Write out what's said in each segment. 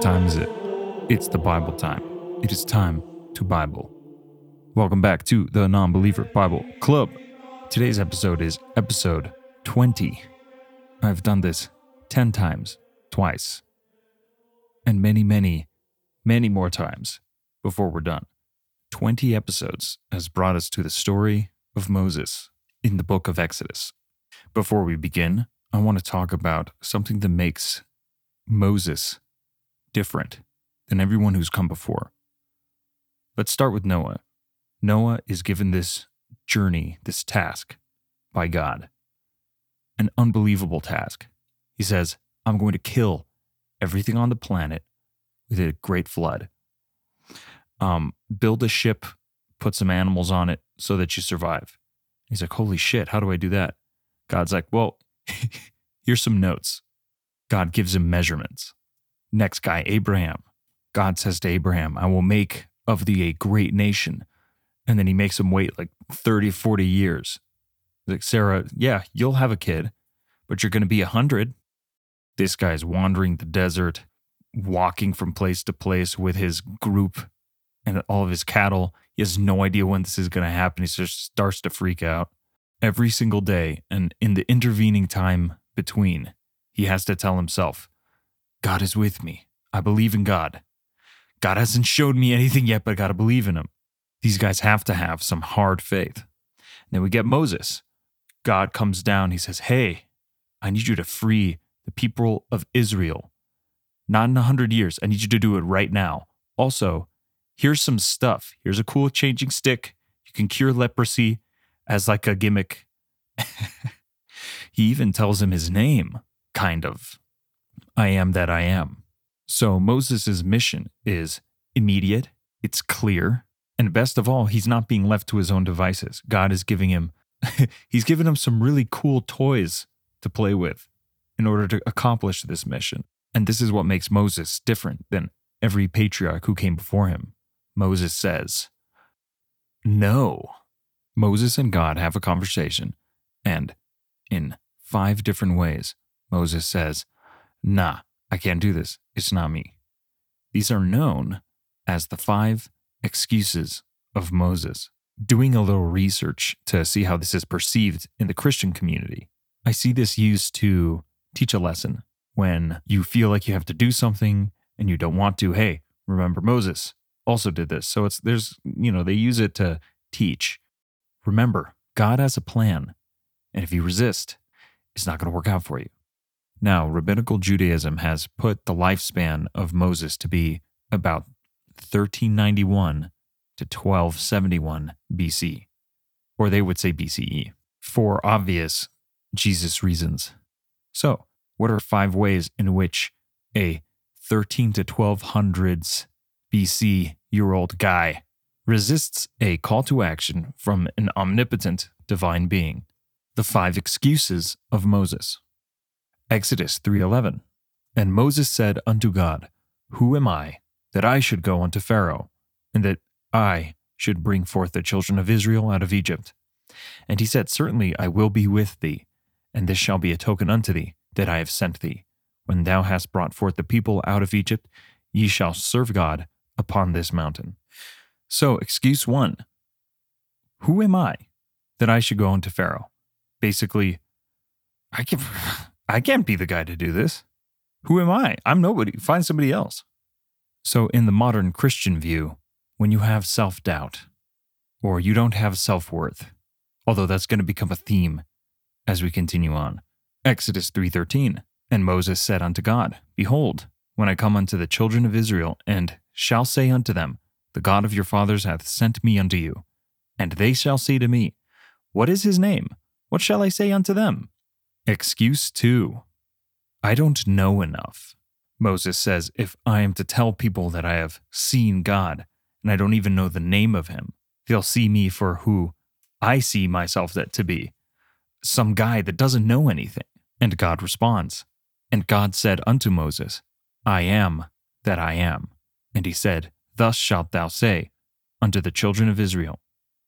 Time is it? It's the Bible time. It is time to Bible. Welcome back to the Non Believer Bible Club. Today's episode is episode 20. I've done this 10 times, twice, and many, many, many more times before we're done. 20 episodes has brought us to the story of Moses in the book of Exodus. Before we begin, I want to talk about something that makes Moses different than everyone who's come before. Let's start with Noah. Noah is given this journey, this task by God, an unbelievable task. He says, I'm going to kill everything on the planet with a great flood. Um, build a ship, put some animals on it so that you survive. He's like, Holy shit, how do I do that? God's like, Well, here's some notes. God gives him measurements. Next guy, Abraham. God says to Abraham, I will make of thee a great nation. And then he makes him wait like 30, 40 years. Like, Sarah, yeah, you'll have a kid, but you're going to be a 100. This guy's wandering the desert, walking from place to place with his group and all of his cattle. He has no idea when this is going to happen. He just starts to freak out every single day. And in the intervening time between, he has to tell himself, God is with me. I believe in God. God hasn't showed me anything yet, but I got to believe in him. These guys have to have some hard faith. And then we get Moses. God comes down. He says, Hey, I need you to free the people of Israel. Not in a hundred years. I need you to do it right now. Also, here's some stuff. Here's a cool changing stick. You can cure leprosy as like a gimmick. he even tells him his name, kind of. I am that I am. So Moses' mission is immediate, it's clear, and best of all, he's not being left to his own devices. God is giving him he's given him some really cool toys to play with in order to accomplish this mission. And this is what makes Moses different than every patriarch who came before him. Moses says, No. Moses and God have a conversation, and in five different ways, Moses says, Nah, I can't do this. It's not me. These are known as the five excuses of Moses. Doing a little research to see how this is perceived in the Christian community, I see this used to teach a lesson when you feel like you have to do something and you don't want to. Hey, remember Moses also did this. So it's there's, you know, they use it to teach. Remember, God has a plan. And if you resist, it's not going to work out for you. Now, rabbinical Judaism has put the lifespan of Moses to be about 1391 to 1271 BC, or they would say BCE, for obvious Jesus reasons. So, what are five ways in which a 13 to 1200s BC year old guy resists a call to action from an omnipotent divine being? The five excuses of Moses. Exodus 3:11. And Moses said unto God, Who am I that I should go unto Pharaoh, and that I should bring forth the children of Israel out of Egypt? And he said, Certainly I will be with thee, and this shall be a token unto thee that I have sent thee. When thou hast brought forth the people out of Egypt, ye shall serve God upon this mountain. So, excuse one Who am I that I should go unto Pharaoh? Basically, I can I can't be the guy to do this. Who am I? I'm nobody. Find somebody else. So, in the modern Christian view, when you have self doubt, or you don't have self worth, although that's going to become a theme as we continue on. Exodus 3:13 And Moses said unto God, Behold, when I come unto the children of Israel, and shall say unto them, The God of your fathers hath sent me unto you, and they shall say to me, What is his name? What shall I say unto them? Excuse 2. I don't know enough. Moses says, if I am to tell people that I have seen God and I don't even know the name of him, they'll see me for who I see myself that to be some guy that doesn't know anything. And God responds, And God said unto Moses, I am that I am. And he said, Thus shalt thou say unto the children of Israel,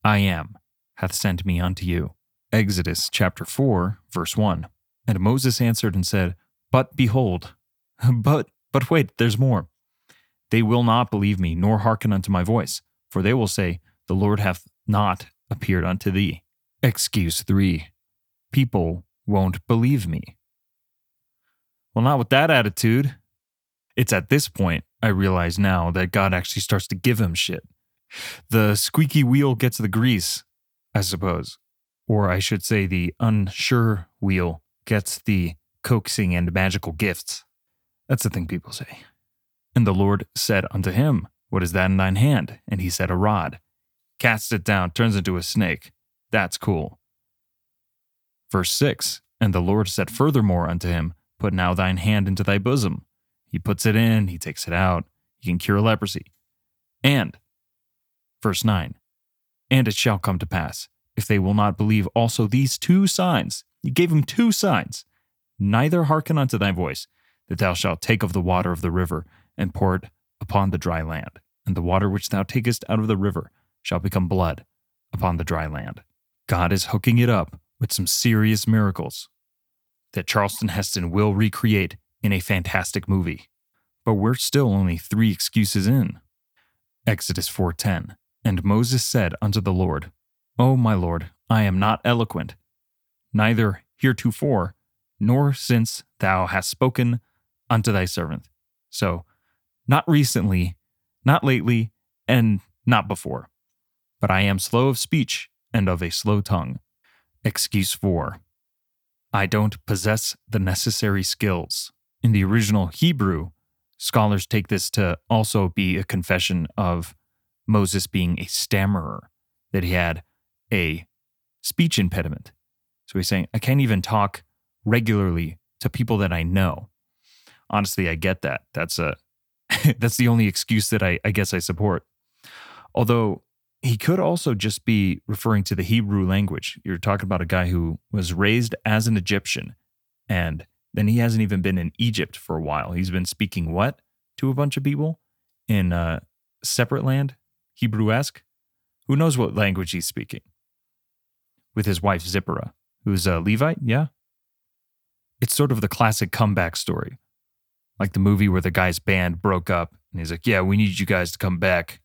I am, hath sent me unto you. Exodus chapter 4, verse 1. And Moses answered and said, But behold, but, but wait, there's more. they will not believe me, nor hearken unto my voice, for they will say, The Lord hath not appeared unto thee. Excuse 3. People won't believe me. Well, not with that attitude. It's at this point I realize now that God actually starts to give him shit. The squeaky wheel gets the grease, I suppose. Or I should say, the unsure wheel gets the coaxing and magical gifts. That's the thing people say. And the Lord said unto him, What is that in thine hand? And he said, A rod. Casts it down, turns into a snake. That's cool. Verse 6 And the Lord said furthermore unto him, Put now thine hand into thy bosom. He puts it in, he takes it out. He can cure leprosy. And, verse 9, and it shall come to pass, if they will not believe also these two signs, he gave him two signs, neither hearken unto thy voice, that thou shalt take of the water of the river and pour it upon the dry land, and the water which thou takest out of the river shall become blood upon the dry land. God is hooking it up with some serious miracles that Charlton Heston will recreate in a fantastic movie. But we're still only 3 excuses in. Exodus 4:10 And Moses said unto the Lord, O my Lord, I am not eloquent, neither heretofore, nor since thou hast spoken unto thy servant. So not recently, not lately, and not before. But I am slow of speech and of a slow tongue. Excuse 4. I don't possess the necessary skills. In the original Hebrew, scholars take this to also be a confession of Moses being a stammerer, that he had a speech impediment. So he's saying, I can't even talk regularly to people that I know. Honestly, I get that. That's a that's the only excuse that I, I guess I support. Although he could also just be referring to the Hebrew language. You're talking about a guy who was raised as an Egyptian and then he hasn't even been in Egypt for a while. He's been speaking what to a bunch of people in a separate land, Hebrew esque. Who knows what language he's speaking? With his wife Zipporah, who's a Levite, yeah? It's sort of the classic comeback story like the movie where the guy's band broke up and he's like, Yeah, we need you guys to come back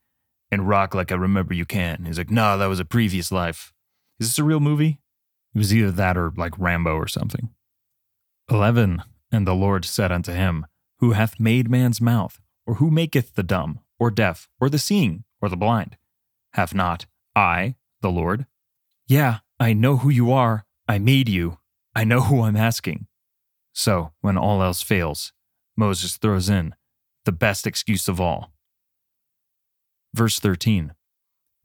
and rock like I remember you can. He's like, Nah, that was a previous life. Is this a real movie? It was either that or like Rambo or something. 11. And the Lord said unto him, Who hath made man's mouth, or who maketh the dumb, or deaf, or the seeing, or the blind? Have not I, the Lord? Yeah, I know who you are. I made you. I know who I'm asking. So, when all else fails, Moses throws in the best excuse of all. Verse 13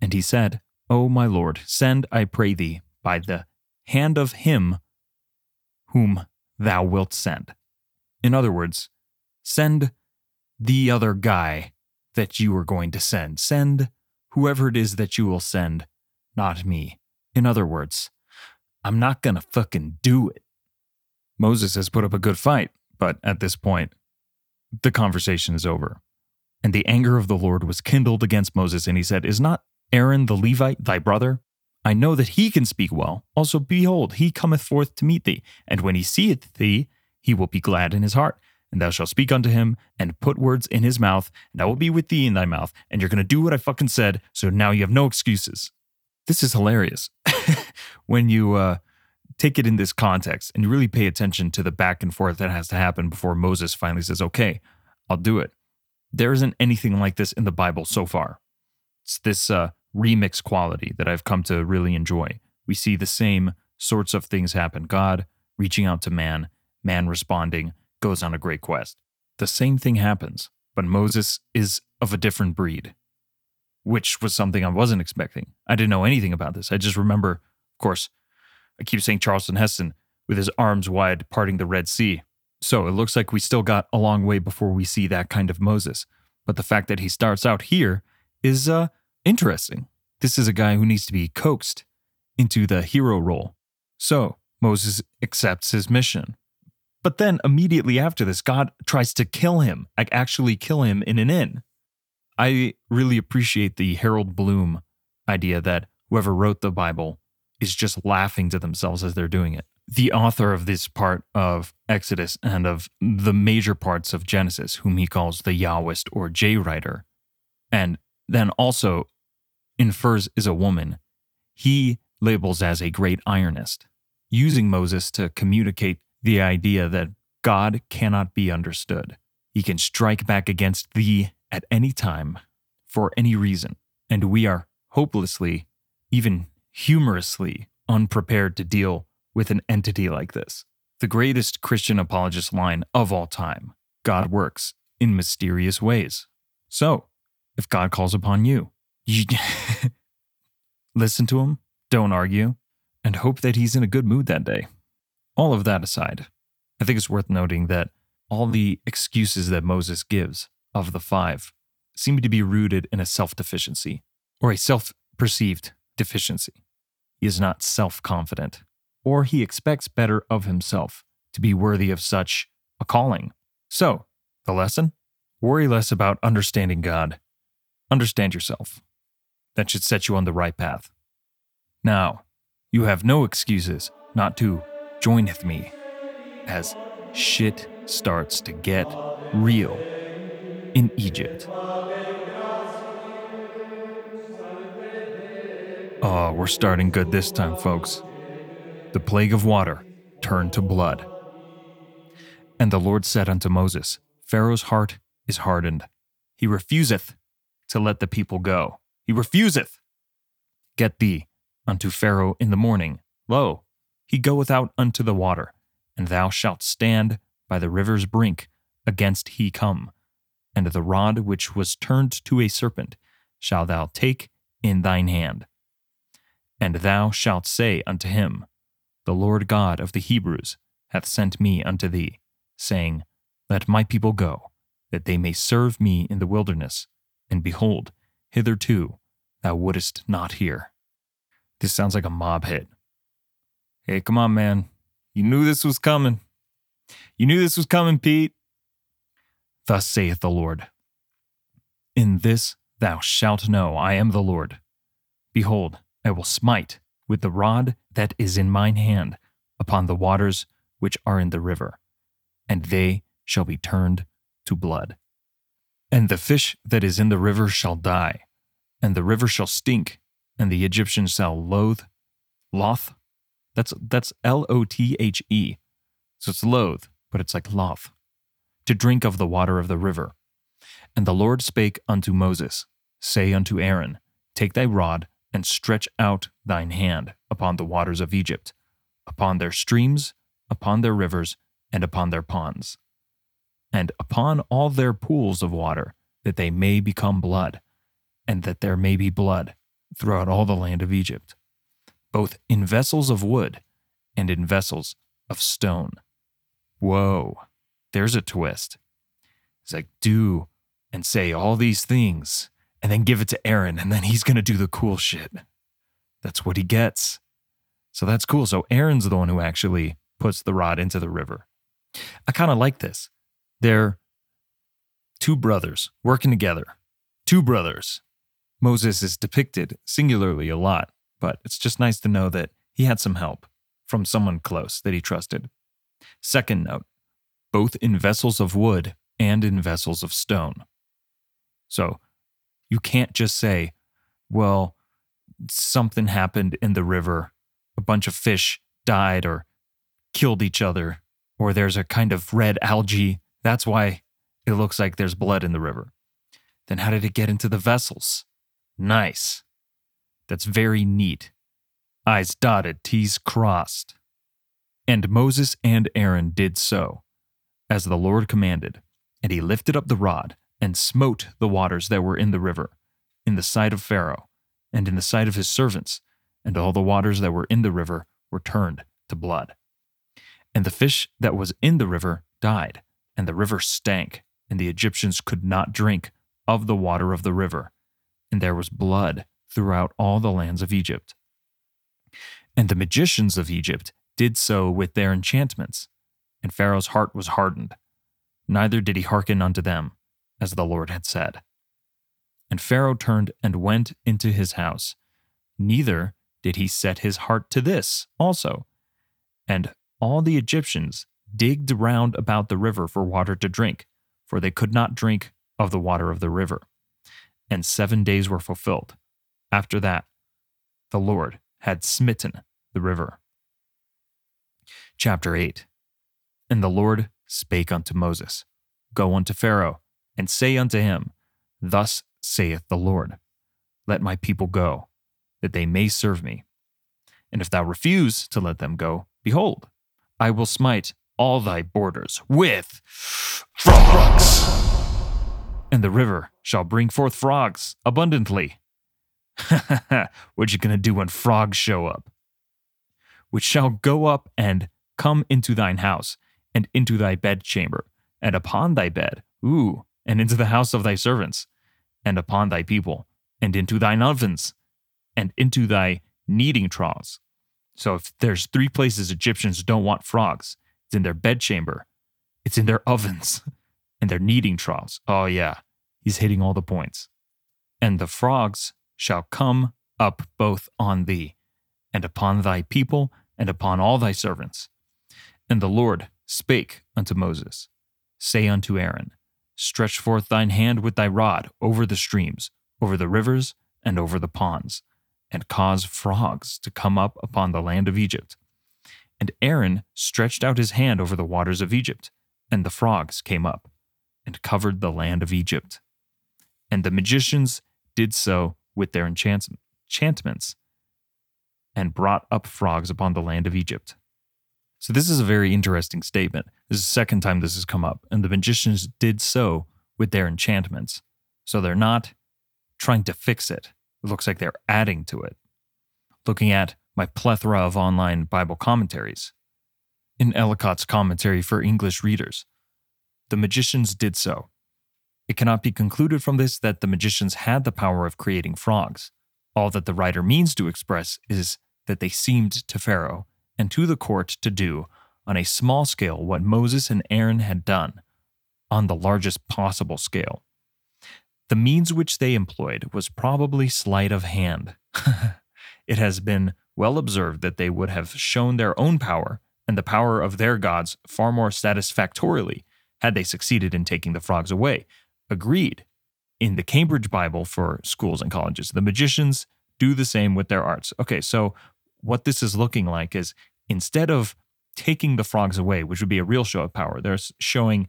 And he said, O my Lord, send, I pray thee, by the hand of him whom thou wilt send. In other words, send the other guy that you are going to send. Send whoever it is that you will send, not me. In other words, I'm not going to fucking do it. Moses has put up a good fight, but at this point, the conversation is over. And the anger of the Lord was kindled against Moses, and he said, Is not Aaron the Levite thy brother? I know that he can speak well. Also, behold, he cometh forth to meet thee, and when he seeth thee, he will be glad in his heart. And thou shalt speak unto him, and put words in his mouth, and I will be with thee in thy mouth, and you're going to do what I fucking said, so now you have no excuses. This is hilarious. when you uh, take it in this context and you really pay attention to the back and forth that has to happen before Moses finally says, okay, I'll do it. There isn't anything like this in the Bible so far. It's this uh, remix quality that I've come to really enjoy. We see the same sorts of things happen God reaching out to man, man responding, goes on a great quest. The same thing happens, but Moses is of a different breed, which was something I wasn't expecting. I didn't know anything about this. I just remember, of course, I keep saying Charlton Heston with his arms wide parting the Red Sea. So it looks like we still got a long way before we see that kind of Moses. But the fact that he starts out here is uh, interesting. This is a guy who needs to be coaxed into the hero role. So Moses accepts his mission. But then immediately after this, God tries to kill him, like actually kill him in an inn. I really appreciate the Harold Bloom idea that whoever wrote the Bible is just laughing to themselves as they're doing it. The author of this part of Exodus and of the major parts of Genesis, whom he calls the Yahwist or J writer, and then also infers is a woman, he labels as a great ironist, using Moses to communicate the idea that God cannot be understood. He can strike back against thee at any time, for any reason, and we are hopelessly, even humorously, unprepared to deal with an entity like this. The greatest Christian apologist line of all time God works in mysterious ways. So, if God calls upon you, you listen to him, don't argue, and hope that he's in a good mood that day. All of that aside, I think it's worth noting that all the excuses that Moses gives of the five seem to be rooted in a self deficiency or a self perceived deficiency. He is not self confident, or he expects better of himself to be worthy of such a calling. So, the lesson? Worry less about understanding God. Understand yourself. That should set you on the right path. Now, you have no excuses not to join with me as shit starts to get real in Egypt. Oh, we're starting good this time, folks. The plague of water turned to blood. And the Lord said unto Moses, Pharaoh's heart is hardened. He refuseth to let the people go. He refuseth. Get thee unto Pharaoh in the morning. Lo, he goeth out unto the water, and thou shalt stand by the river's brink against he come. And the rod which was turned to a serpent shalt thou take in thine hand. And thou shalt say unto him, The Lord God of the Hebrews hath sent me unto thee, saying, Let my people go, that they may serve me in the wilderness. And behold, hitherto thou wouldest not hear. This sounds like a mob hit. Hey, come on, man. You knew this was coming. You knew this was coming, Pete. Thus saith the Lord In this thou shalt know I am the Lord. Behold, I will smite with the rod that is in mine hand upon the waters which are in the river, and they shall be turned to blood. And the fish that is in the river shall die, and the river shall stink, and the Egyptians shall loathe, loth. That's that's L O T H E. So it's loathe, but it's like loth. To drink of the water of the river. And the Lord spake unto Moses, Say unto Aaron, Take thy rod and stretch out thine hand upon the waters of Egypt, upon their streams, upon their rivers, and upon their ponds, and upon all their pools of water, that they may become blood, and that there may be blood throughout all the land of Egypt, both in vessels of wood and in vessels of stone. Whoa, there's a twist. He's like, do and say all these things, and then give it to Aaron, and then he's going to do the cool shit. That's what he gets. So that's cool. So Aaron's the one who actually puts the rod into the river. I kind of like this. They're two brothers working together. Two brothers Moses is depicted singularly a lot, but it's just nice to know that he had some help from someone close that he trusted. Second note both in vessels of wood and in vessels of stone. So you can't just say, well, something happened in the river, a bunch of fish died or killed each other, or there's a kind of red algae. That's why it looks like there's blood in the river. Then how did it get into the vessels? Nice. That's very neat. I's dotted, T's crossed. And Moses and Aaron did so, as the Lord commanded, and he lifted up the rod and smote the waters that were in the river, in the sight of Pharaoh, and in the sight of his servants, and all the waters that were in the river were turned to blood. And the fish that was in the river died, and the river stank, and the Egyptians could not drink of the water of the river, and there was blood throughout all the lands of Egypt. And the magicians of Egypt did so with their enchantments, and Pharaoh's heart was hardened. Neither did he hearken unto them, as the Lord had said. And Pharaoh turned and went into his house, neither did he set his heart to this also. And all the Egyptians digged round about the river for water to drink, for they could not drink of the water of the river. And seven days were fulfilled. After that, the Lord had smitten the river. Chapter 8 And the Lord spake unto Moses, Go unto Pharaoh, and say unto him, Thus saith the Lord, Let my people go, that they may serve me. And if thou refuse to let them go, behold, I will smite all thy borders with frogs. And the river shall bring forth frogs abundantly. what you gonna do when frogs show up? Which shall go up and come into thine house, and into thy bedchamber, and upon thy bed, ooh, and into the house of thy servants, and upon thy people, and into thine ovens, and into thy kneading troughs. So if there's three places Egyptians don't want frogs, it's in their bedchamber, it's in their ovens, and their kneading troughs. Oh yeah, he's hitting all the points. And the frogs shall come up both on thee, and upon thy people, and upon all thy servants. And the Lord spake unto Moses, Say unto Aaron, Stretch forth thine hand with thy rod over the streams, over the rivers, and over the ponds, and cause frogs to come up upon the land of Egypt. And Aaron stretched out his hand over the waters of Egypt, and the frogs came up, and covered the land of Egypt. And the magicians did so with their enchantments, and brought up frogs upon the land of Egypt. So, this is a very interesting statement. This is the second time this has come up. And the magicians did so with their enchantments. So, they're not trying to fix it. It looks like they're adding to it. Looking at my plethora of online Bible commentaries. In Ellicott's commentary for English readers, the magicians did so. It cannot be concluded from this that the magicians had the power of creating frogs. All that the writer means to express is that they seemed to Pharaoh and to the court to do on a small scale what Moses and Aaron had done on the largest possible scale. The means which they employed was probably sleight of hand. it has been well observed that they would have shown their own power and the power of their gods far more satisfactorily had they succeeded in taking the frogs away. Agreed. In the Cambridge Bible for schools and colleges, the magicians do the same with their arts. Okay, so what this is looking like is instead of taking the frogs away, which would be a real show of power, they're showing,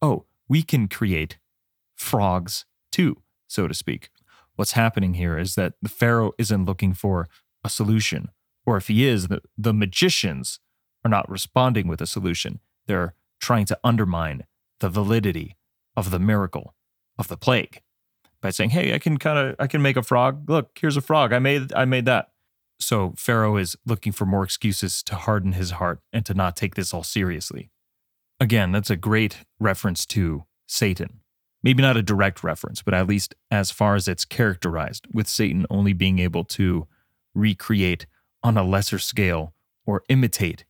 oh, we can create frogs too, so to speak. What's happening here is that the Pharaoh isn't looking for a solution, or if he is, the, the magicians are not responding with a solution. They're trying to undermine the validity of the miracle of the plague by saying, "Hey, I can kind of I can make a frog. Look, here's a frog. I made I made that." So Pharaoh is looking for more excuses to harden his heart and to not take this all seriously. Again, that's a great reference to Satan. Maybe not a direct reference, but at least as far as it's characterized, with Satan only being able to recreate on a lesser scale or imitate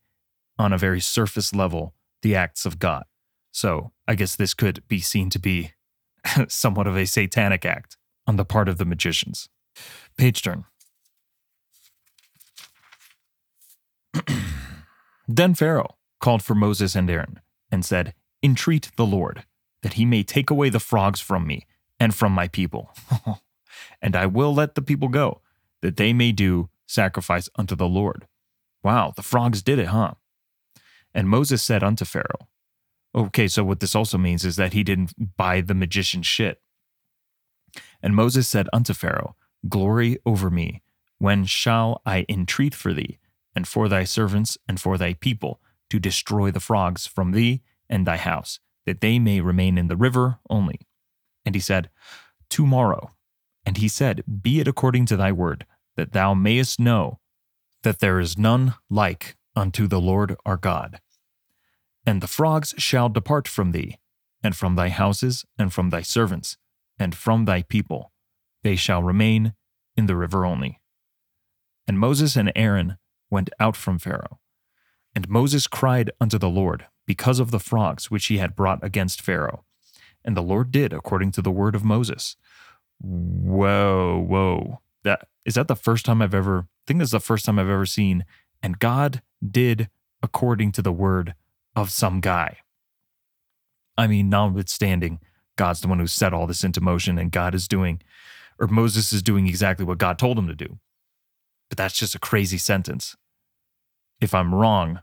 on a very surface level the acts of God. So I guess this could be seen to be somewhat of a satanic act on the part of the magicians. Page turn. Then Pharaoh called for Moses and Aaron and said, Entreat the Lord that he may take away the frogs from me and from my people. and I will let the people go, that they may do sacrifice unto the Lord. Wow, the frogs did it, huh? And Moses said unto Pharaoh, Okay, so what this also means is that he didn't buy the magician's shit. And Moses said unto Pharaoh, Glory over me. When shall I entreat for thee, and for thy servants, and for thy people, to destroy the frogs from thee and thy house, that they may remain in the river only? And he said, Tomorrow. And he said, Be it according to thy word, that thou mayest know that there is none like unto the Lord our God. And the frogs shall depart from thee, and from thy houses, and from thy servants, and from thy people. They shall remain in the river only. And Moses and Aaron went out from Pharaoh. And Moses cried unto the Lord because of the frogs which he had brought against Pharaoh. And the Lord did according to the word of Moses. Whoa, whoa. that is that the first time I've ever I think this is the first time I've ever seen and God did according to the word of some guy. I mean, notwithstanding, God's the one who set all this into motion and God is doing or Moses is doing exactly what God told him to do. But that's just a crazy sentence. If I'm wrong,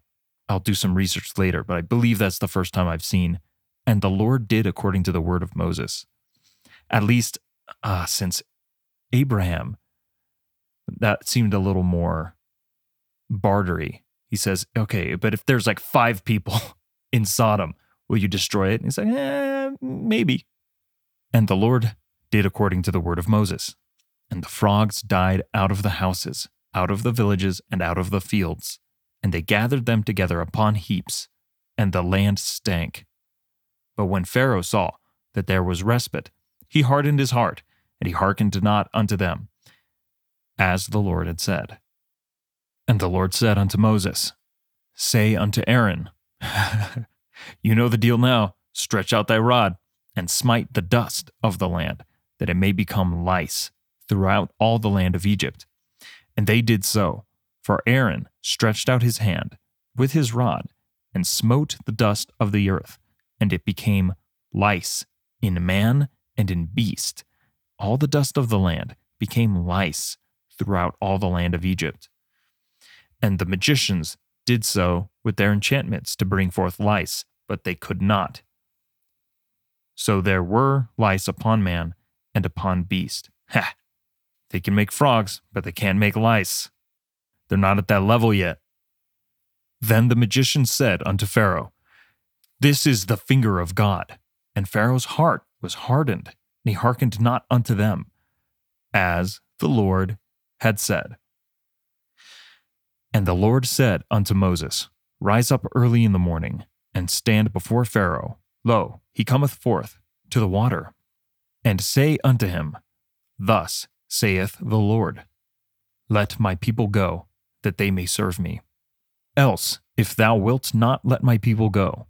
I'll do some research later, but I believe that's the first time I've seen. And the Lord did according to the word of Moses. At least uh, since Abraham, that seemed a little more bartery. He says, okay, but if there's like five people in Sodom, will you destroy it? And he's like, eh, maybe. And the Lord did according to the word of Moses. And the frogs died out of the houses, out of the villages, and out of the fields. And they gathered them together upon heaps, and the land stank. But when Pharaoh saw that there was respite, he hardened his heart, and he hearkened not unto them, as the Lord had said. And the Lord said unto Moses, Say unto Aaron, You know the deal now, stretch out thy rod, and smite the dust of the land, that it may become lice throughout all the land of Egypt. And they did so, for Aaron stretched out his hand with his rod and smote the dust of the earth, and it became lice in man and in beast. All the dust of the land became lice throughout all the land of Egypt. And the magicians did so with their enchantments to bring forth lice, but they could not. So there were lice upon man and upon beast. Ha! They can make frogs, but they can't make lice. They're not at that level yet. Then the magician said unto Pharaoh, This is the finger of God. And Pharaoh's heart was hardened, and he hearkened not unto them, as the Lord had said. And the Lord said unto Moses, Rise up early in the morning, and stand before Pharaoh. Lo, he cometh forth to the water. And say unto him, Thus saith the Lord, Let my people go, that they may serve me. Else, if thou wilt not let my people go,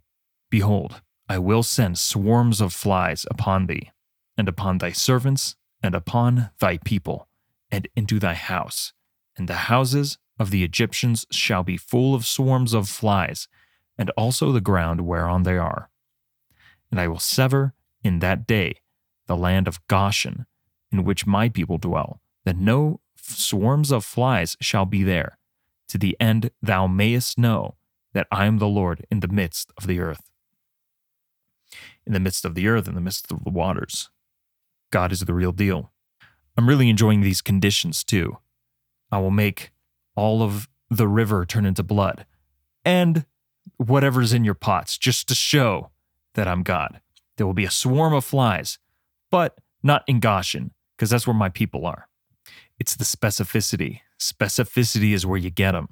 behold, I will send swarms of flies upon thee, and upon thy servants, and upon thy people, and into thy house, and the houses of the Egyptians shall be full of swarms of flies, and also the ground whereon they are. And I will sever in that day the land of Goshen, in which my people dwell, that no swarms of flies shall be there, to the end thou mayest know that I am the Lord in the midst of the earth. In the midst of the earth, in the midst of the waters. God is the real deal. I'm really enjoying these conditions too. I will make all of the river turn into blood and whatever's in your pots just to show that I'm God. There will be a swarm of flies, but not in Goshen, because that's where my people are. It's the specificity. Specificity is where you get them.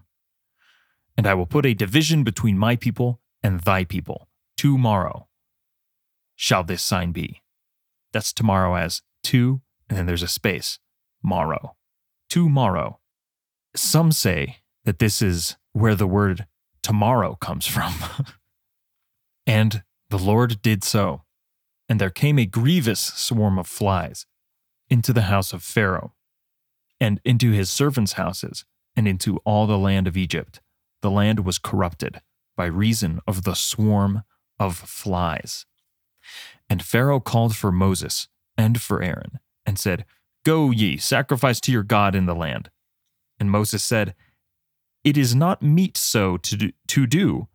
And I will put a division between my people and thy people. Tomorrow shall this sign be. That's tomorrow as two, and then there's a space. Morrow. Tomorrow. Some say that this is where the word tomorrow comes from. and the Lord did so and there came a grievous swarm of flies into the house of Pharaoh, and into his servants' houses, and into all the land of Egypt. The land was corrupted by reason of the swarm of flies. And Pharaoh called for Moses and for Aaron, and said, Go ye, sacrifice to your God in the land. And Moses said, It is not meet so to do, to do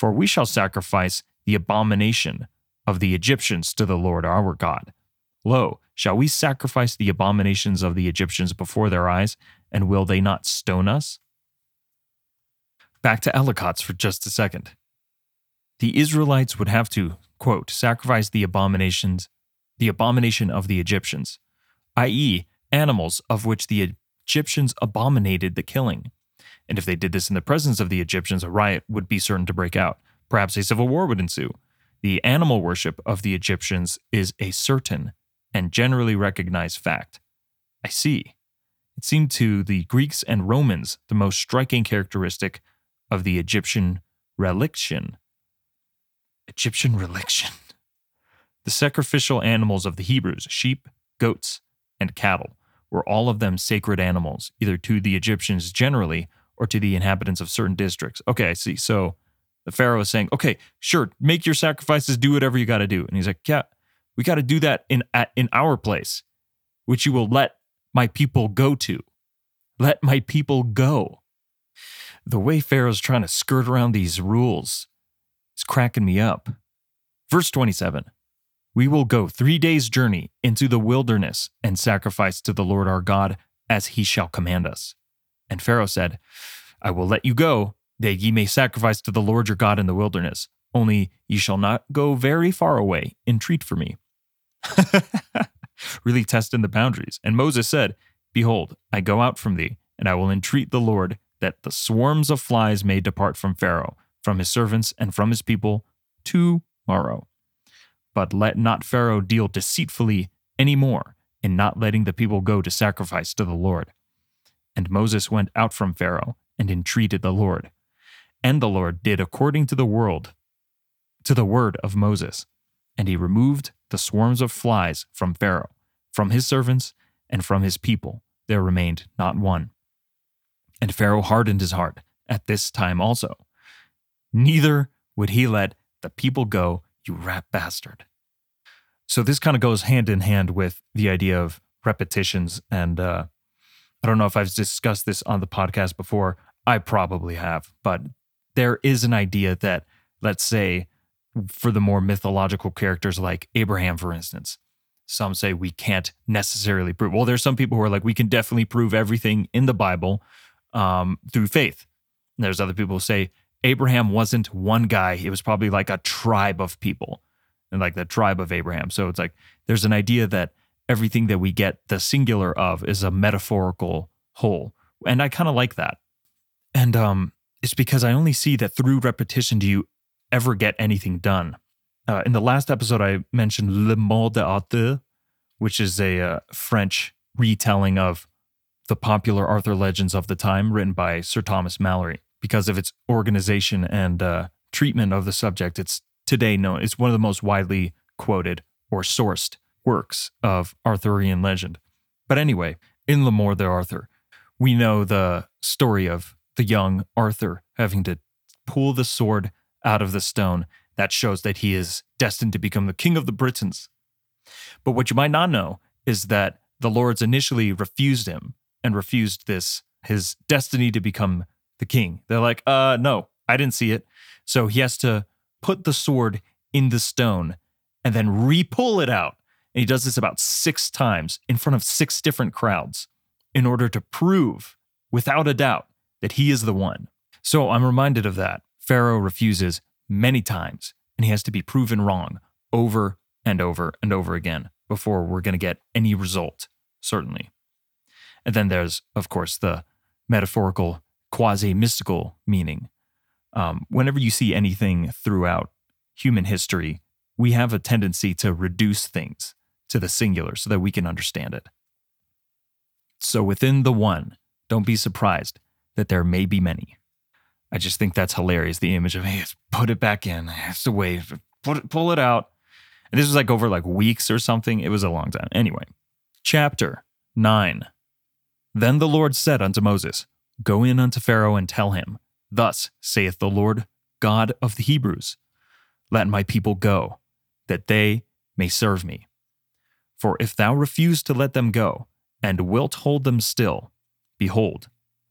for we shall sacrifice the abomination of the Egyptians to the Lord our God. Lo, shall we sacrifice the abominations of the Egyptians before their eyes, and will they not stone us? Back to Ellicott's for just a second. The Israelites would have to, quote, sacrifice the abominations, the abomination of the Egyptians, i.e., animals of which the Egyptians abominated the killing. And if they did this in the presence of the Egyptians, a riot would be certain to break out. Perhaps a civil war would ensue. The animal worship of the Egyptians is a certain and generally recognized fact. I see. It seemed to the Greeks and Romans the most striking characteristic of the Egyptian religion. Egyptian religion. The sacrificial animals of the Hebrews, sheep, goats, and cattle, were all of them sacred animals, either to the Egyptians generally or to the inhabitants of certain districts. Okay, I see. So the Pharaoh is saying, okay, sure, make your sacrifices, do whatever you got to do. And he's like, yeah, we got to do that in at, in our place, which you will let my people go to. Let my people go. The way Pharaoh's trying to skirt around these rules is cracking me up. Verse 27 We will go three days' journey into the wilderness and sacrifice to the Lord our God as he shall command us. And Pharaoh said, I will let you go, that ye may sacrifice to the Lord your God in the wilderness. Only ye shall not go very far away. Entreat for me. really testing the boundaries. And Moses said, Behold, I go out from thee, and I will entreat the Lord that the swarms of flies may depart from Pharaoh, from his servants, and from his people tomorrow. But let not Pharaoh deal deceitfully any more in not letting the people go to sacrifice to the Lord. And Moses went out from Pharaoh and entreated the Lord. And the Lord did according to the world, to the word of Moses. And he removed the swarms of flies from Pharaoh, from his servants, and from his people. There remained not one. And Pharaoh hardened his heart at this time also. Neither would he let the people go, you rat bastard. So this kind of goes hand in hand with the idea of repetitions. And uh, I don't know if I've discussed this on the podcast before. I probably have, but there is an idea that, let's say, for the more mythological characters like Abraham, for instance, some say we can't necessarily prove. Well, there's some people who are like, we can definitely prove everything in the Bible um, through faith. And there's other people who say Abraham wasn't one guy, it was probably like a tribe of people and like the tribe of Abraham. So it's like there's an idea that everything that we get the singular of is a metaphorical whole. And I kind of like that. And um, it's because I only see that through repetition do you ever get anything done. Uh, in the last episode, I mentioned Le Morte d'Arthur, which is a uh, French retelling of the popular Arthur legends of the time, written by Sir Thomas Malory. Because of its organization and uh, treatment of the subject, it's today known. It's one of the most widely quoted or sourced works of Arthurian legend. But anyway, in Le Morte d'Arthur, we know the story of the young Arthur having to pull the sword out of the stone that shows that he is destined to become the king of the Britons. But what you might not know is that the lords initially refused him and refused this his destiny to become the king. They're like, "Uh no, I didn't see it." So he has to put the sword in the stone and then re-pull it out. And he does this about 6 times in front of 6 different crowds in order to prove without a doubt that he is the one. So I'm reminded of that Pharaoh refuses many times, and he has to be proven wrong over and over and over again before we're going to get any result, certainly. And then there's, of course, the metaphorical, quasi mystical meaning. Um, whenever you see anything throughout human history, we have a tendency to reduce things to the singular so that we can understand it. So within the one, don't be surprised that there may be many. I just think that's hilarious. The image of hey, put it back in. It's to wait, put it, pull it out. And this was like over like weeks or something. It was a long time. Anyway, chapter nine. Then the Lord said unto Moses, Go in unto Pharaoh and tell him, Thus saith the Lord God of the Hebrews, Let my people go, that they may serve me. For if thou refuse to let them go, and wilt hold them still, behold,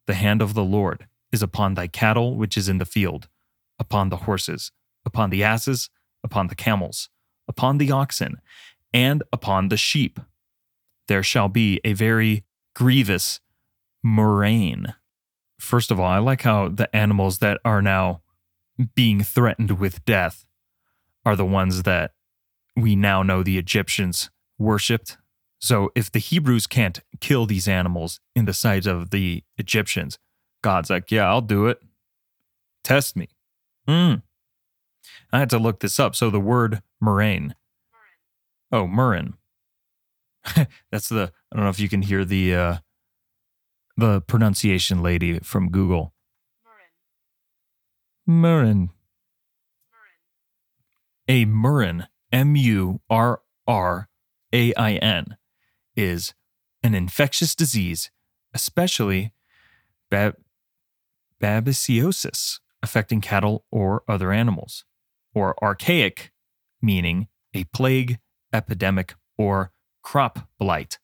the hand of the Lord is upon thy cattle which is in the field, upon the horses, upon the asses, upon the camels, upon the oxen, and upon the sheep. There shall be a very grievous murrain. First of all, I like how the animals that are now being threatened with death are the ones that we now know the Egyptians worshipped. So if the Hebrews can't kill these animals in the sight of the Egyptians, God's like, yeah, I'll do it. Test me. Mm. I had to look this up. So the word moraine. Oh, Murrain. That's the I don't know if you can hear the uh the pronunciation lady from Google. Murrain. A Murrain, M U R R A I N, is an infectious disease, especially babesiosis, affecting cattle or other animals, or archaic, meaning a plague, epidemic, or crop blight.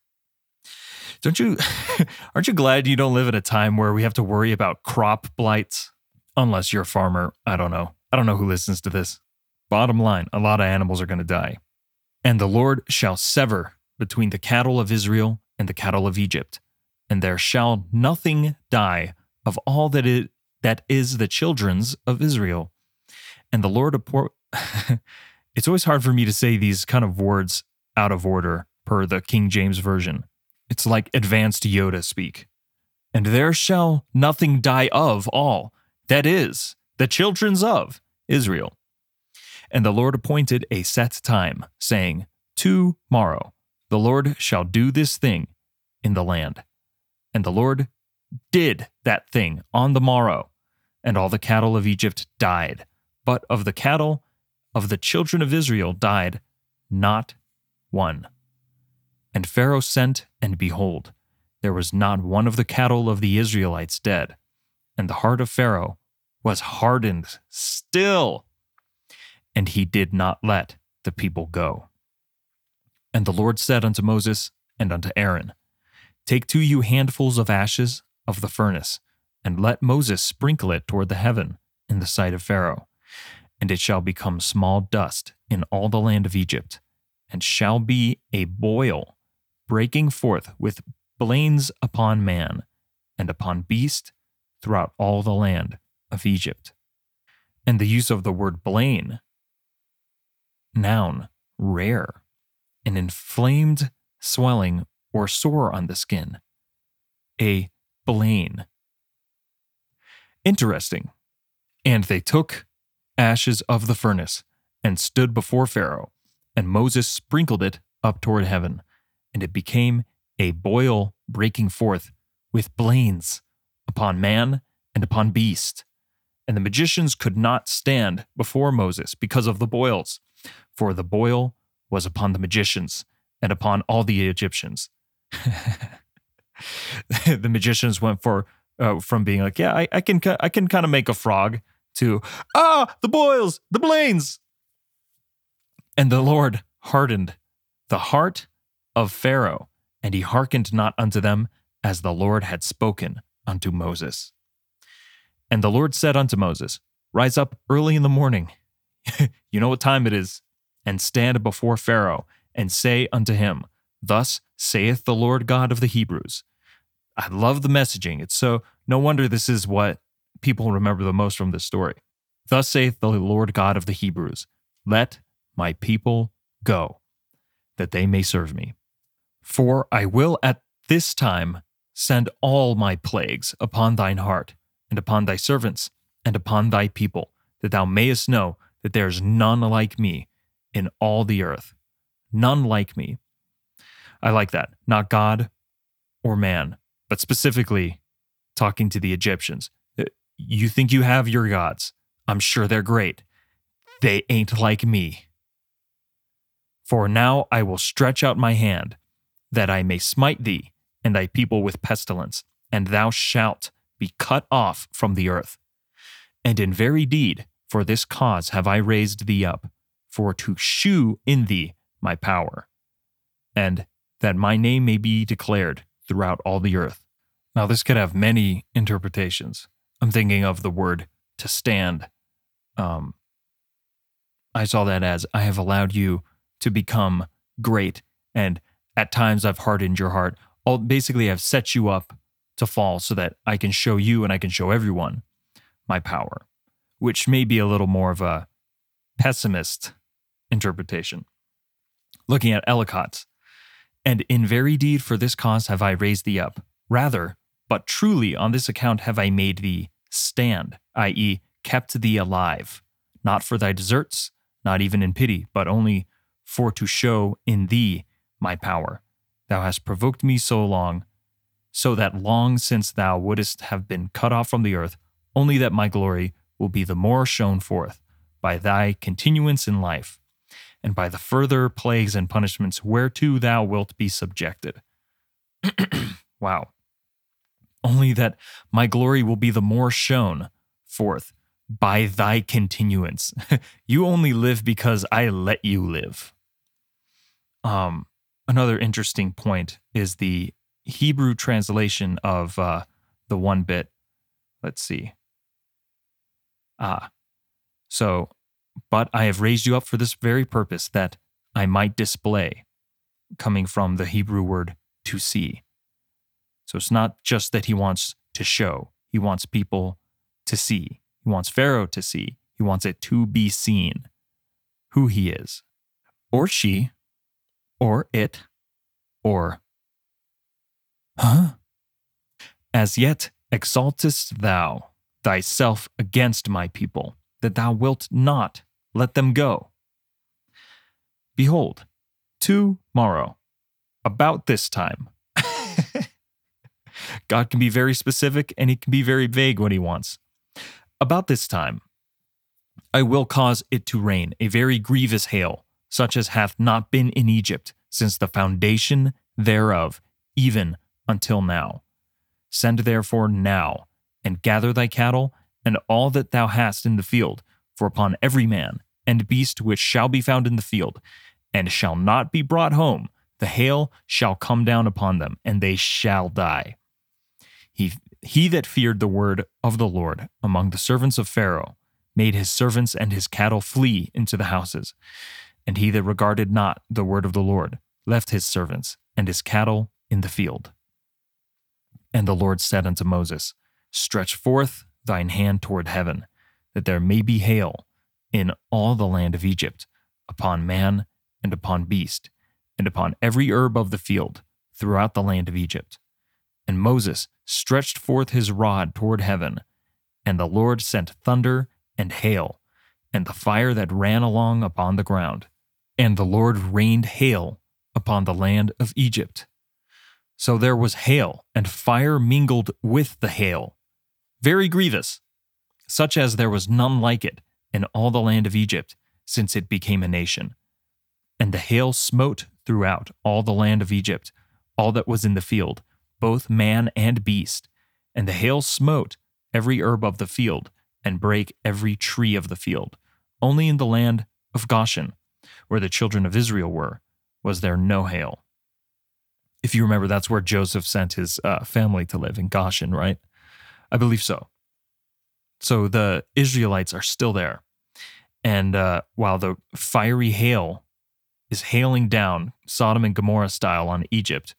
Don't you aren't you glad you don't live in a time where we have to worry about crop blights? Unless you're a farmer, I don't know. I don't know who listens to this. Bottom line, a lot of animals are going to die. And the Lord shall sever between the cattle of Israel and the cattle of Egypt, and there shall nothing die of all that it that is the children's of Israel. And the Lord appor- It's always hard for me to say these kind of words out of order per the King James version. It's like advanced Yoda speak. And there shall nothing die of all, that is, the children's of Israel. And the Lord appointed a set time, saying, Tomorrow the Lord shall do this thing in the land. And the Lord did that thing on the morrow, and all the cattle of Egypt died. But of the cattle of the children of Israel died not one. And Pharaoh sent, and behold, there was not one of the cattle of the Israelites dead. And the heart of Pharaoh was hardened still, and he did not let the people go. And the Lord said unto Moses and unto Aaron, Take to you handfuls of ashes of the furnace, and let Moses sprinkle it toward the heaven in the sight of Pharaoh. And it shall become small dust in all the land of Egypt, and shall be a boil breaking forth with blains upon man and upon beast throughout all the land of Egypt. And the use of the word blain, noun, rare, an inflamed swelling or sore on the skin, a blain. Interesting. And they took ashes of the furnace and stood before Pharaoh, and Moses sprinkled it up toward heaven and it became a boil breaking forth with blains upon man and upon beast. And the magicians could not stand before Moses because of the boils, for the boil was upon the magicians and upon all the Egyptians. the magicians went for uh, from being like, yeah, I, I can I can kind of make a frog to ah the boils, the blains. And the Lord hardened the heart of Pharaoh, and he hearkened not unto them as the Lord had spoken unto Moses. And the Lord said unto Moses, Rise up early in the morning. you know what time it is, and stand before Pharaoh, and say unto him, Thus saith the Lord God of the Hebrews. I love the messaging. It's so, no wonder this is what people remember the most from this story. Thus saith the Lord God of the Hebrews, Let my people go, that they may serve me. For I will at this time send all my plagues upon thine heart, and upon thy servants, and upon thy people, that thou mayest know that there is none like me in all the earth. None like me. I like that. Not God or man, but specifically talking to the Egyptians. Uh, you think you have your gods. I'm sure they're great. They ain't like me. For now I will stretch out my hand that I may smite thee and thy people with pestilence, and thou shalt be cut off from the earth. And in very deed, for this cause have I raised thee up, for to shew in thee my power, and that my name may be declared throughout all the earth. Now, this could have many interpretations. I'm thinking of the word to stand. Um, I saw that as I have allowed you to become great and at times I've hardened your heart. I'll basically I've set you up to fall so that I can show you and I can show everyone my power, which may be a little more of a pessimist interpretation. Looking at Ellicott, and in very deed for this cause have I raised thee up. Rather, but truly on this account have I made thee stand, i.e., kept thee alive, not for thy deserts, not even in pity, but only for to show in thee my power. Thou hast provoked me so long, so that long since thou wouldst have been cut off from the earth, only that my glory will be the more shown forth by thy continuance in life, and by the further plagues and punishments whereto thou wilt be subjected. wow. Only that my glory will be the more shown forth by thy continuance. you only live because I let you live. Um, another interesting point is the Hebrew translation of uh, the one bit. Let's see. Ah, so, but I have raised you up for this very purpose, that I might display, coming from the Hebrew word to see. So it's not just that he wants to show, he wants people to see. He wants Pharaoh to see. He wants it to be seen who he is, or she, or it, or. Huh? As yet exaltest thou thyself against my people, that thou wilt not let them go. Behold, tomorrow, about this time, God can be very specific and he can be very vague when he wants. About this time, I will cause it to rain a very grievous hail, such as hath not been in Egypt since the foundation thereof, even until now. Send therefore now, and gather thy cattle and all that thou hast in the field, for upon every man and beast which shall be found in the field, and shall not be brought home, the hail shall come down upon them, and they shall die. He, he that feared the word of the Lord among the servants of Pharaoh made his servants and his cattle flee into the houses. And he that regarded not the word of the Lord left his servants and his cattle in the field. And the Lord said unto Moses, Stretch forth thine hand toward heaven, that there may be hail in all the land of Egypt, upon man and upon beast, and upon every herb of the field throughout the land of Egypt. And Moses stretched forth his rod toward heaven, and the Lord sent thunder and hail, and the fire that ran along upon the ground. And the Lord rained hail upon the land of Egypt. So there was hail, and fire mingled with the hail, very grievous, such as there was none like it in all the land of Egypt since it became a nation. And the hail smote throughout all the land of Egypt, all that was in the field, both man and beast. And the hail smote every herb of the field, and brake every tree of the field. Only in the land of Goshen, where the children of Israel were, was there no hail. If you remember, that's where Joseph sent his uh, family to live in Goshen, right? I believe so. So the Israelites are still there. And uh, while the fiery hail is hailing down Sodom and Gomorrah style on Egypt,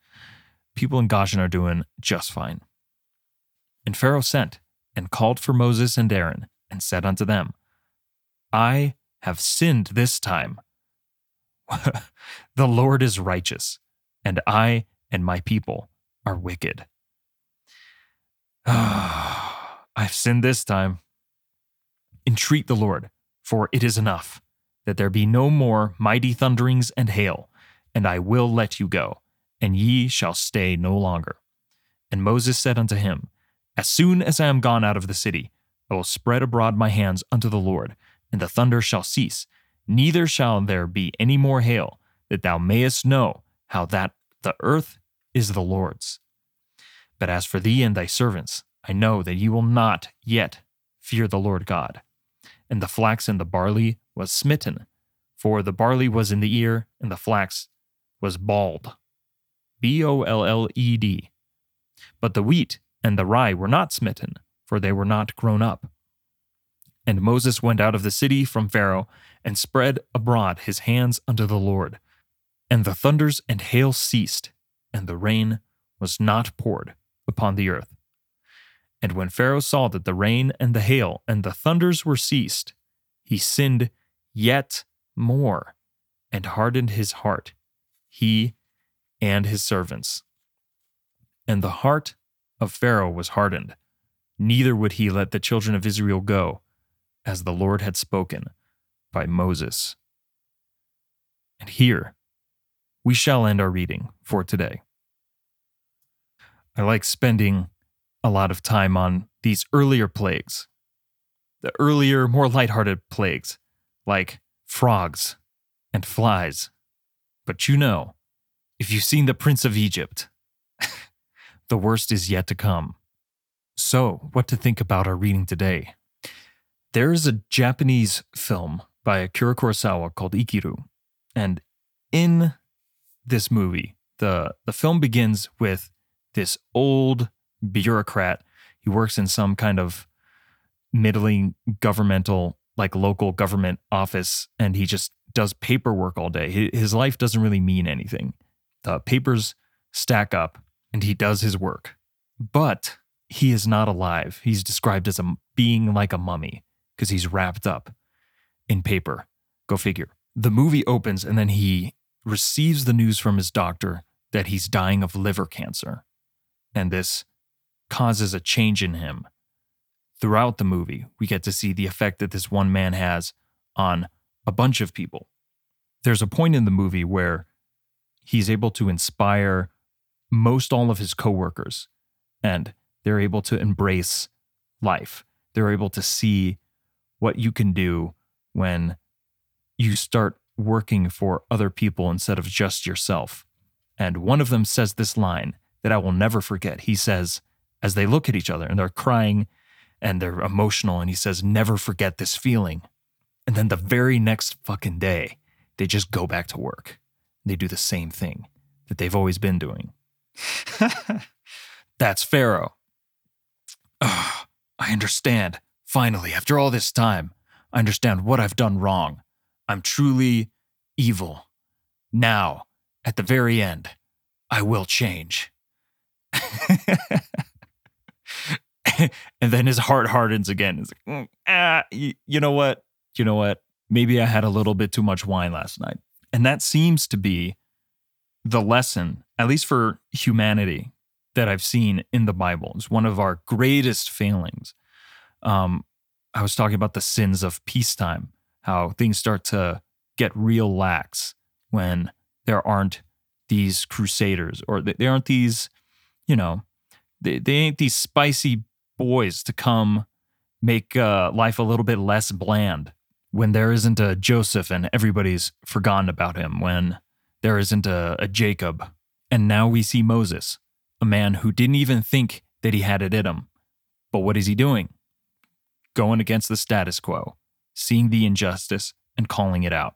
people in Goshen are doing just fine. And Pharaoh sent and called for Moses and Aaron and said unto them, I have sinned this time. the Lord is righteous, and I and my people are wicked. I've sinned this time. Entreat the Lord, for it is enough, that there be no more mighty thunderings and hail, and I will let you go and ye shall stay no longer. And Moses said unto him, As soon as I am gone out of the city, I will spread abroad my hands unto the Lord, and the thunder shall cease, neither shall there be any more hail, that thou mayest know how that the earth is the Lord's. But as for thee and thy servants, I know that ye will not yet fear the Lord God. And the flax and the barley was smitten, for the barley was in the ear, and the flax was bolled. B O L L E D. But the wheat and the rye were not smitten, for they were not grown up. And Moses went out of the city from Pharaoh and spread abroad his hands unto the Lord. And the thunders and hail ceased, and the rain was not poured upon the earth. And when Pharaoh saw that the rain and the hail and the thunders were ceased, he sinned yet more and hardened his heart, he and his servants. And the heart of Pharaoh was hardened, neither would he let the children of Israel go, as the Lord had spoken by Moses. And here we shall end our reading for today. I like spending a lot of time on these earlier plagues, the earlier, more lighthearted plagues, like frogs and flies. But you know, if you've seen The Prince of Egypt, the worst is yet to come. So, what to think about our reading today? There is a Japanese film by Akira Kurosawa called Ikiru. And in this movie, the, the film begins with this old bureaucrat. He works in some kind of middling governmental, like local government office, and he just does paperwork all day. His life doesn't really mean anything. The papers stack up, and he does his work. But he is not alive. He's described as a being like a mummy because he's wrapped up in paper. Go figure. The movie opens, and then he receives the news from his doctor that he's dying of liver cancer. And this causes a change in him. Throughout the movie, we get to see the effect that this one man has on a bunch of people. There's a point in the movie where he's able to inspire most all of his coworkers and they're able to embrace life. They're able to see what you can do when you start working for other people instead of just yourself. And one of them says this line that I will never forget. He says, as they look at each other and they're crying and they're emotional, and he says, Never forget this feeling. And then the very next fucking day, they just go back to work. They do the same thing that they've always been doing. That's Pharaoh. Oh, I understand. Finally, after all this time, I understand what I've done wrong. I'm truly evil. Now, at the very end, I will change. and then his heart hardens again. He's like, mm, ah, you, you know what? You know what? Maybe I had a little bit too much wine last night. And that seems to be the lesson, at least for humanity, that I've seen in the Bible. It's one of our greatest failings. Um, I was talking about the sins of peacetime, how things start to get real lax when there aren't these crusaders or there aren't these, you know, they, they ain't these spicy boys to come make uh, life a little bit less bland when there isn't a Joseph and everybody's forgotten about him, when there isn't a, a Jacob. And now we see Moses, a man who didn't even think that he had it in him. But what is he doing? Going against the status quo, seeing the injustice and calling it out.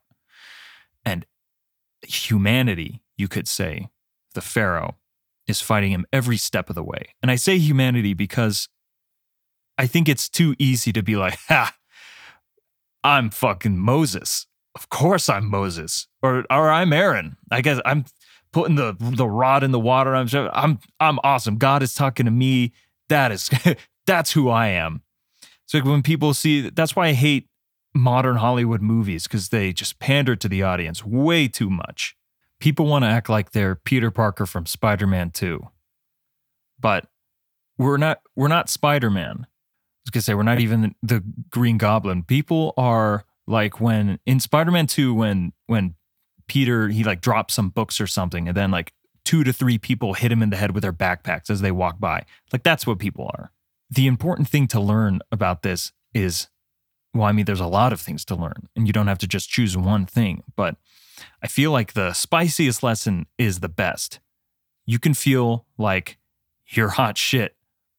And humanity, you could say, the Pharaoh, is fighting him every step of the way. And I say humanity because I think it's too easy to be like, ha, I'm fucking Moses. Of course I'm Moses. Or or I'm Aaron. I guess I'm putting the the rod in the water. I'm I'm I'm awesome. God is talking to me. That is that's who I am. So when people see that's why I hate modern Hollywood movies because they just pander to the audience way too much. People want to act like they're Peter Parker from Spider-Man 2. But we're not we're not Spider-Man I was gonna say we're not even the Green Goblin. People are like when in Spider-Man 2, when when Peter he like drops some books or something, and then like two to three people hit him in the head with their backpacks as they walk by. Like that's what people are. The important thing to learn about this is well, I mean, there's a lot of things to learn, and you don't have to just choose one thing. But I feel like the spiciest lesson is the best. You can feel like you're hot shit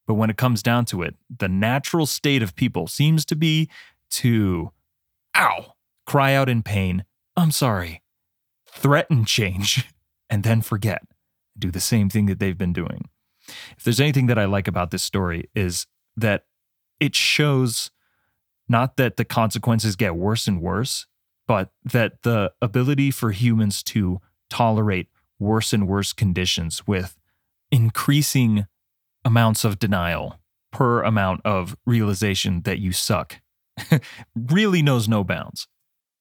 but when it comes down to it, the natural state of people seems to be to, ow, cry out in pain, I'm sorry, threaten change, and then forget. Do the same thing that they've been doing. If there's anything that I like about this story, is that it shows not that the consequences get worse and worse, but that the ability for humans to tolerate worse and worse conditions with increasing amounts of denial per amount of realization that you suck really knows no bounds.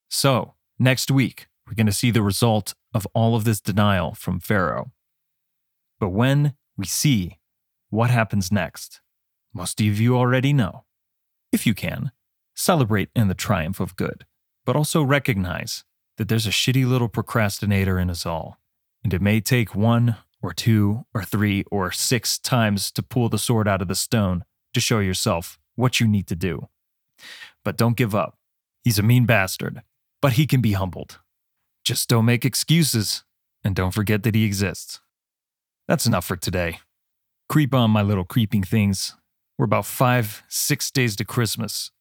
So, next week, we're going to see the result of all of this denial from Pharaoh. But when we see what happens next, most of you already know. If you can, celebrate in the triumph of good, but also recognize that there's a shitty little procrastinator in us all. And it may take one or two or three or six times to pull the sword out of the stone to show yourself what you need to do. But don't give up. He's a mean bastard, but he can be humbled. Just don't make excuses and don't forget that he exists. That's enough for today. Creep on, my little creeping things. We're about five, six days to Christmas.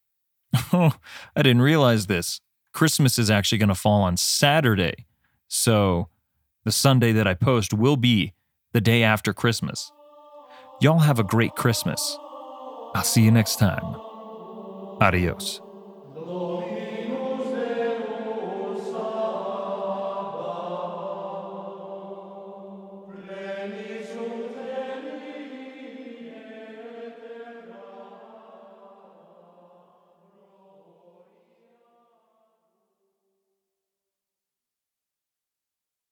Oh, I didn't realize this. Christmas is actually going to fall on Saturday. So the Sunday that I post will be the day after Christmas. Y'all have a great Christmas. I'll see you next time. Adios.